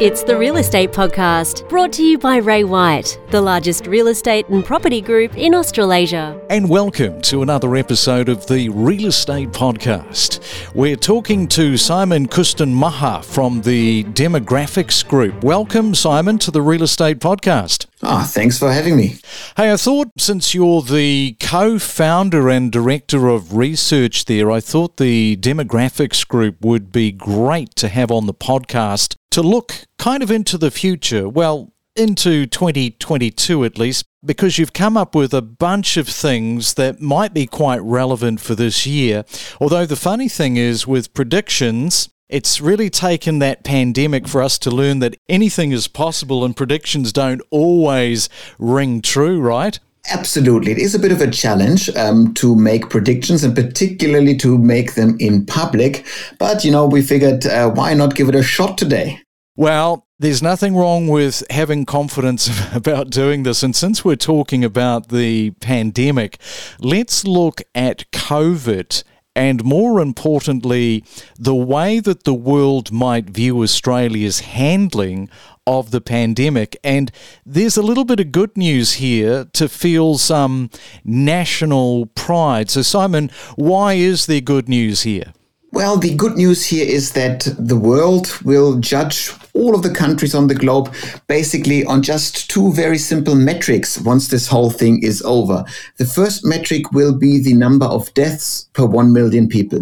It's the Real Estate Podcast, brought to you by Ray White, the largest real estate and property group in Australasia. And welcome to another episode of the Real Estate Podcast. We're talking to Simon Kuestenmacher from the Demographics Group. Welcome, Simon, to the Real Estate Podcast. Ah, oh, thanks for having me. Hey, I thought since you're the co founder and director of research there, I thought the Demographics Group would be great to have on the podcast to look kind of into the future. Well, into 2022 at least, because you've come up with a bunch of things that might be quite relevant for this year. Although the funny thing is, with predictions, it's really taken that pandemic for us to learn that anything is possible and predictions don't always ring true, right? Absolutely. It is a bit of a challenge um, to make predictions and particularly to make them in public. But, you know, we figured uh, why not give it a shot today? Well, there's nothing wrong with having confidence about doing this. And since we're talking about the pandemic, let's look at COVID and more importantly, the way that the world might view Australia's handling of the pandemic. And there's a little bit of good news here to feel some national pride. So, Simon, why is there good news here? Well, the good news here is that the world will judge all of the countries on the globe basically on just two very simple metrics once this whole thing is over. The first metric will be the number of deaths per 1 million people.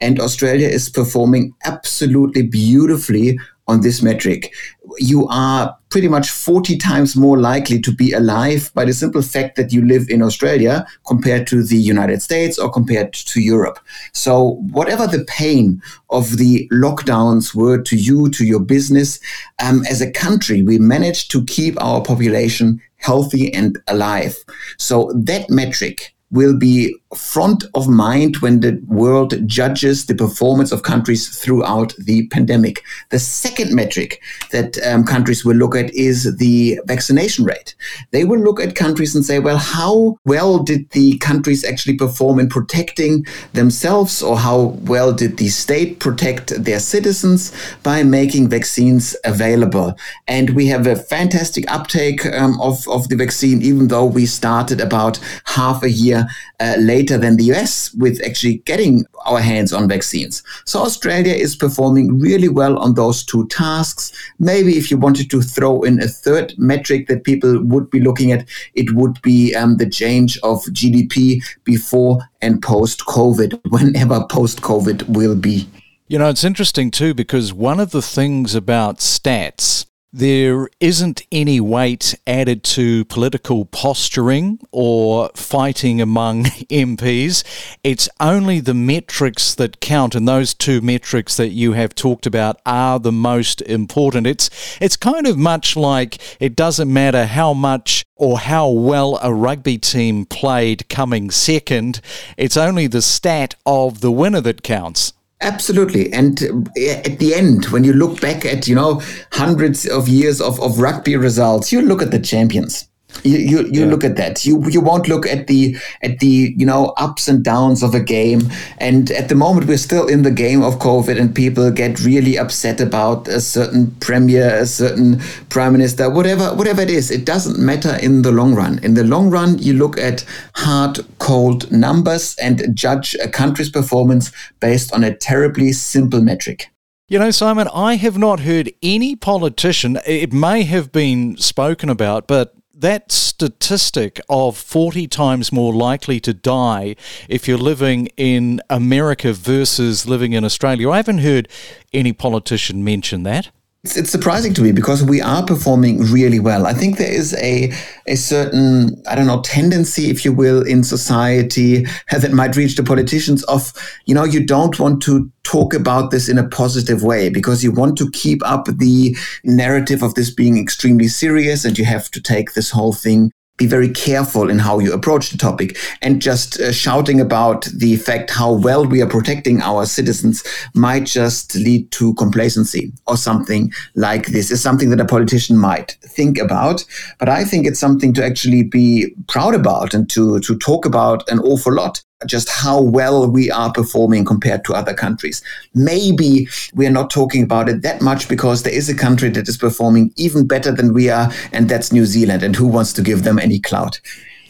And Australia is performing absolutely beautifully on this metric. You are pretty much 40 times more likely to be alive by the simple fact that you live in Australia compared to the United States or compared to Europe. So, whatever the pain of the lockdowns were to you, to your business, um, as a country, we managed to keep our population healthy and alive. So, that metric will be front of mind when the world judges the performance of countries throughout the pandemic. The second metric that um, countries will look at is the vaccination rate. They will look at countries and say, well, how well did the countries actually perform in protecting themselves, or how well did the state protect their citizens by making vaccines available? And we have a fantastic uptake um, of, of the vaccine, even though we started about half a year uh, later than the US with actually getting our hands on vaccines. So Australia is performing really well on those two tasks. Maybe if you wanted to throw in a third metric that people would be looking at, it would be um, the change of GDP before and post COVID, whenever post COVID will be. You know, it's interesting too because one of the things about stats there isn't any weight added to political posturing or fighting among MPs. It's only the metrics that count, and those two metrics that you have talked about are the most important. It's it's kind of much like it doesn't matter how much or how well a rugby team played coming second. It's only the stat of the winner that counts. Absolutely. And uh, at the end, when you look back at, you know, hundreds of years of, of rugby results, you look at the champions. You you, you yeah. look at that. You you won't look at the at the you know ups and downs of a game. And at the moment, we're still in the game of COVID, and people get really upset about a certain premier, a certain prime minister, whatever whatever it is. It doesn't matter in the long run. In the long run, you look at hard, cold numbers and judge a country's performance based on a terribly simple metric. You know, Simon, I have not heard any politician, it may have been spoken about, but that statistic of 40 times more likely to die if you're living in America versus living in Australia. I haven't heard any politician mention that. It's, it's surprising to me because we are performing really well. I think there is a a certain I don't know tendency, if you will, in society that might reach the politicians of you know you don't want to talk about this in a positive way because you want to keep up the narrative of this being extremely serious and you have to take this whole thing be very careful in how you approach the topic. And just uh, shouting about the fact how well we are protecting our citizens might just lead to complacency or something like this. Is something that a politician might think about but i think it's something to actually be proud about and to to talk about an awful lot just how well we are performing compared to other countries. Maybe we are not talking about it that much because there is a country that is performing even better than we are, and that's New Zealand. And who wants to give them any clout?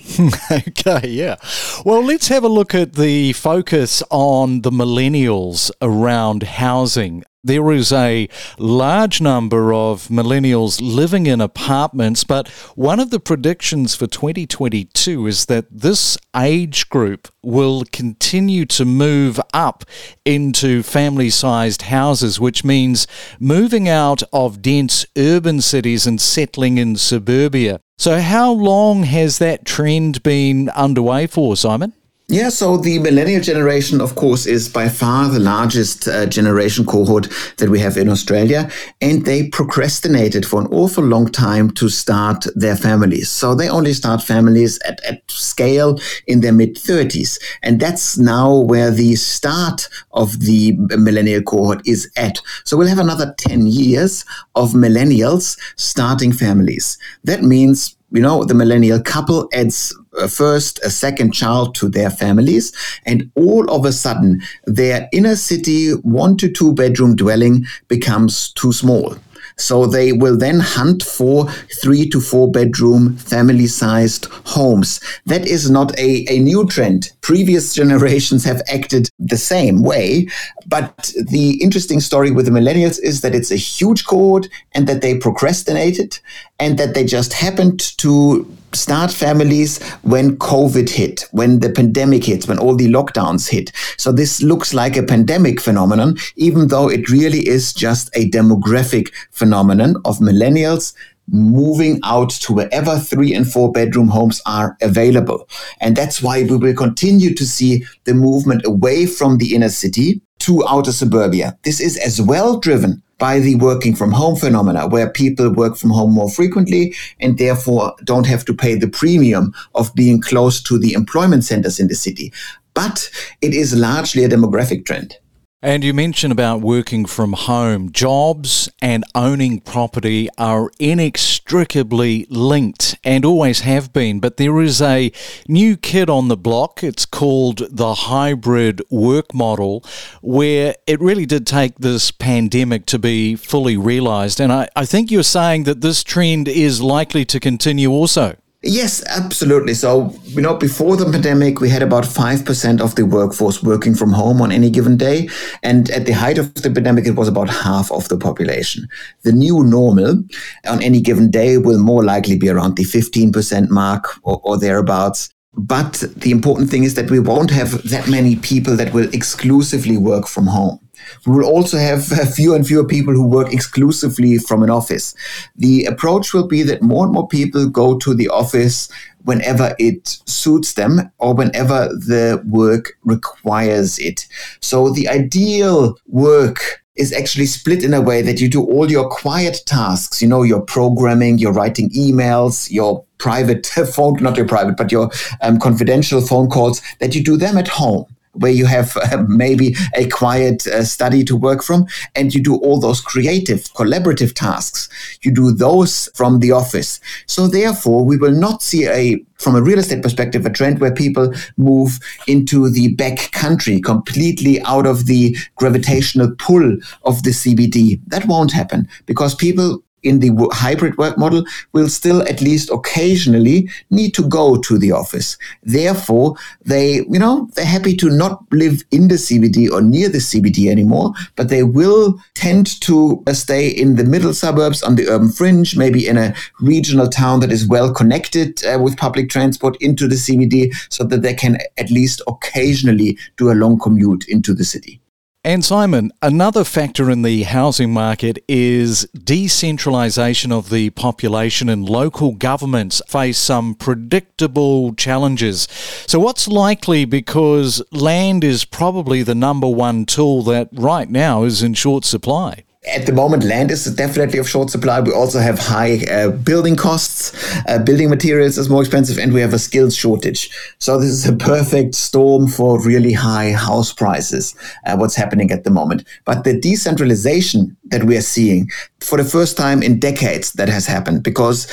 okay, yeah. Well, let's have a look at the focus on the millennials around housing there is a large number of millennials living in apartments, but one of the predictions for 2022 is that this age group will continue to move up into family sized houses, which means moving out of dense urban cities and settling in suburbia. So, how long has that trend been underway for, Simon? Yeah, so the millennial generation, of course, is by far the largest uh, generation cohort that we have in Australia. And they procrastinated for an awful long time to start their families. So they only start families at, at scale in their mid 30s. And that's now where the start of the millennial cohort is at. So we'll have another 10 years of millennials starting families. That means you know, the millennial couple adds a first, a second child to their families, and all of a sudden, their inner city one to two bedroom dwelling becomes too small. So they will then hunt for three to four bedroom family sized homes. That is not a, a new trend. Previous generations have acted the same way. But the interesting story with the millennials is that it's a huge cohort and that they procrastinated and that they just happened to start families when COVID hit, when the pandemic hit, when all the lockdowns hit. So this looks like a pandemic phenomenon, even though it really is just a demographic phenomenon of millennials moving out to wherever three and four bedroom homes are available. And that's why we will continue to see the movement away from the inner city to outer suburbia. This is as well driven by the working from home phenomena, where people work from home more frequently and therefore don't have to pay the premium of being close to the employment centers in the city. But it is largely a demographic trend. And you mentioned about working from home. Jobs and owning property are inextricably linked and always have been. But there is a new kid on the block. It's called the hybrid work model, where it really did take this pandemic to be fully realized. And I, I think you're saying that this trend is likely to continue also. Yes, absolutely. So, you know, before the pandemic, we had about 5% of the workforce working from home on any given day. And at the height of the pandemic, it was about half of the population. The new normal on any given day will more likely be around the 15% mark or, or thereabouts. But the important thing is that we won't have that many people that will exclusively work from home. We will also have fewer and fewer people who work exclusively from an office. The approach will be that more and more people go to the office whenever it suits them or whenever the work requires it. So the ideal work is actually split in a way that you do all your quiet tasks, you know, your programming, your writing emails, your private phone, not your private, but your um, confidential phone calls, that you do them at home where you have uh, maybe a quiet uh, study to work from and you do all those creative collaborative tasks. You do those from the office. So therefore we will not see a from a real estate perspective a trend where people move into the back country completely out of the gravitational pull of the CBD that won't happen because people in the hybrid work model will still at least occasionally need to go to the office. Therefore, they, you know, they're happy to not live in the CBD or near the CBD anymore, but they will tend to uh, stay in the middle suburbs on the urban fringe, maybe in a regional town that is well connected uh, with public transport into the CBD so that they can at least occasionally do a long commute into the city. And Simon, another factor in the housing market is decentralisation of the population and local governments face some predictable challenges. So, what's likely because land is probably the number one tool that right now is in short supply? At the moment, land is definitely of short supply. We also have high uh, building costs. Uh, building materials is more expensive, and we have a skills shortage. So this is a perfect storm for really high house prices. Uh, what's happening at the moment? But the decentralization that we are seeing for the first time in decades that has happened because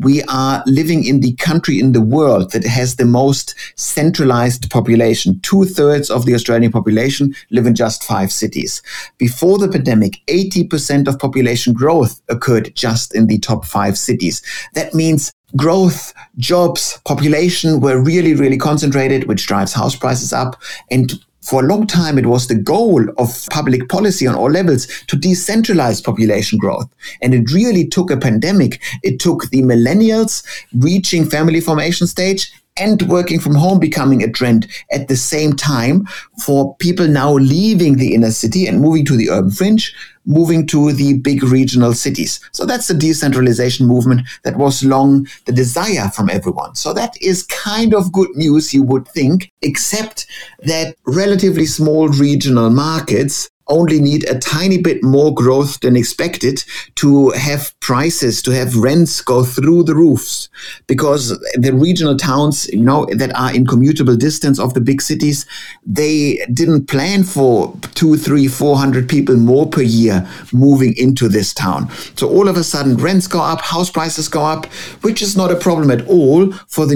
we are living in the country in the world that has the most centralized population. Two thirds of the Australian population live in just five cities. Before the pandemic, 80% of population growth occurred just in the top five cities. That means growth, jobs, population were really, really concentrated, which drives house prices up. And for a long time, it was the goal of public policy on all levels to decentralize population growth. And it really took a pandemic. It took the millennials reaching family formation stage and working from home becoming a trend at the same time for people now leaving the inner city and moving to the urban fringe, moving to the big regional cities. So that's the decentralization movement that was long the desire from everyone. So that is kind of good news, you would think, except that relatively small regional markets only need a tiny bit more growth than expected to have prices, to have rents go through the roofs. Because the regional towns, you know, that are in commutable distance of the big cities, they didn't plan for two, three, four hundred people more per year moving into this town. So all of a sudden, rents go up, house prices go up, which is not a problem at all for the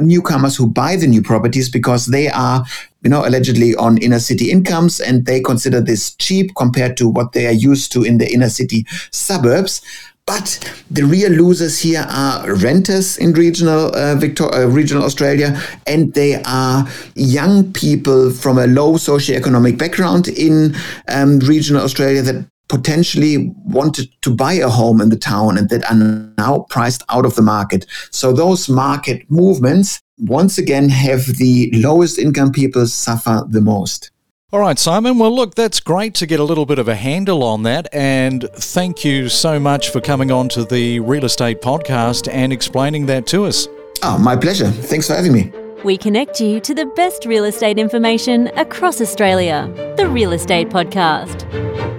newcomers who buy the new properties because they are you know, allegedly on inner city incomes, and they consider this cheap compared to what they are used to in the inner city suburbs. But the real losers here are renters in regional uh, Victor- uh, regional Australia, and they are young people from a low socioeconomic background in um, regional Australia that potentially wanted to buy a home in the town and that are now priced out of the market. So those market movements once again have the lowest income people suffer the most. All right, Simon. Well, look, that's great to get a little bit of a handle on that. And thank you so much for coming on to the Real Estate Podcast and explaining that to us. Oh, my pleasure. Thanks for having me. We connect you to the best real estate information across Australia. The Real Estate Podcast.